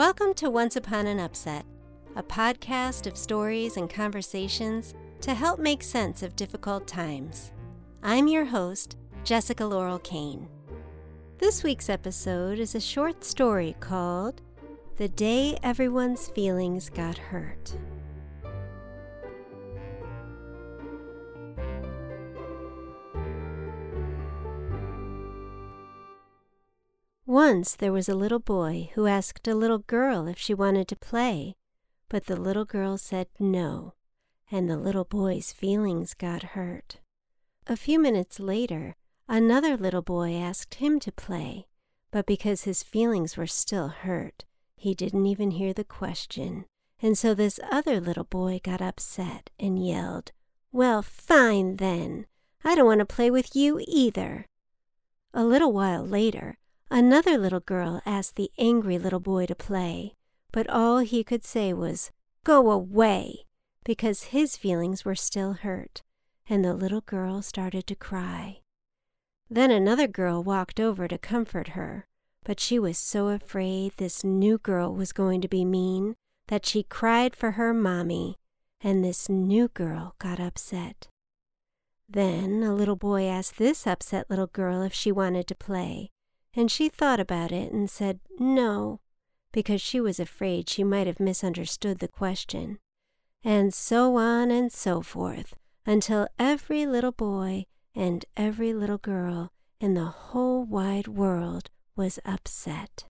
Welcome to Once Upon an Upset, a podcast of stories and conversations to help make sense of difficult times. I'm your host, Jessica Laurel Kane. This week's episode is a short story called The Day Everyone's Feelings Got Hurt. Once there was a little boy who asked a little girl if she wanted to play, but the little girl said no, and the little boy's feelings got hurt. A few minutes later, another little boy asked him to play, but because his feelings were still hurt, he didn't even hear the question, and so this other little boy got upset and yelled, Well, fine then! I don't want to play with you either. A little while later, Another little girl asked the angry little boy to play, but all he could say was, Go away, because his feelings were still hurt, and the little girl started to cry. Then another girl walked over to comfort her, but she was so afraid this new girl was going to be mean that she cried for her mommy, and this new girl got upset. Then a little boy asked this upset little girl if she wanted to play, and she thought about it and said no, because she was afraid she might have misunderstood the question. And so on and so forth, until every little boy and every little girl in the whole wide world was upset.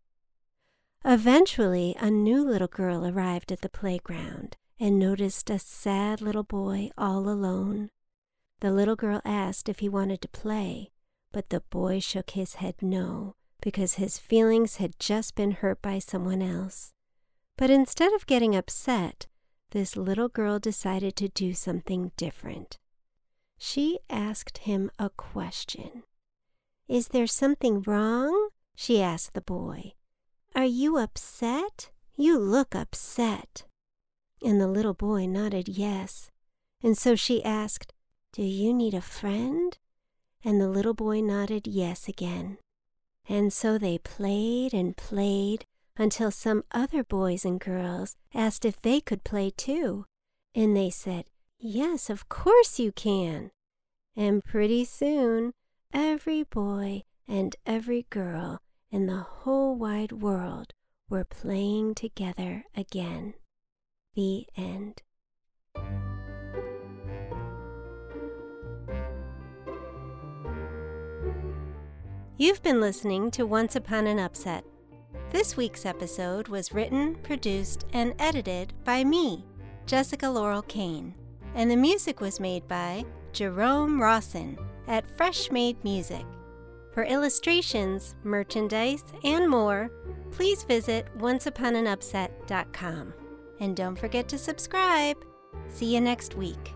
Eventually, a new little girl arrived at the playground and noticed a sad little boy all alone. The little girl asked if he wanted to play, but the boy shook his head no, because his feelings had just been hurt by someone else. But instead of getting upset, this little girl decided to do something different. She asked him a question. Is there something wrong? she asked the boy. Are you upset? You look upset. And the little boy nodded yes. And so she asked, Do you need a friend? And the little boy nodded yes again. And so they played and played until some other boys and girls asked if they could play too. And they said, Yes, of course you can. And pretty soon, every boy and every girl in the whole wide world were playing together again. The end. You've been listening to Once Upon an Upset. This week's episode was written, produced, and edited by me, Jessica Laurel Kane, and the music was made by Jerome Rossen at Freshmade Music. For illustrations, merchandise, and more, please visit onceUponAnUpset.com. And don't forget to subscribe. See you next week.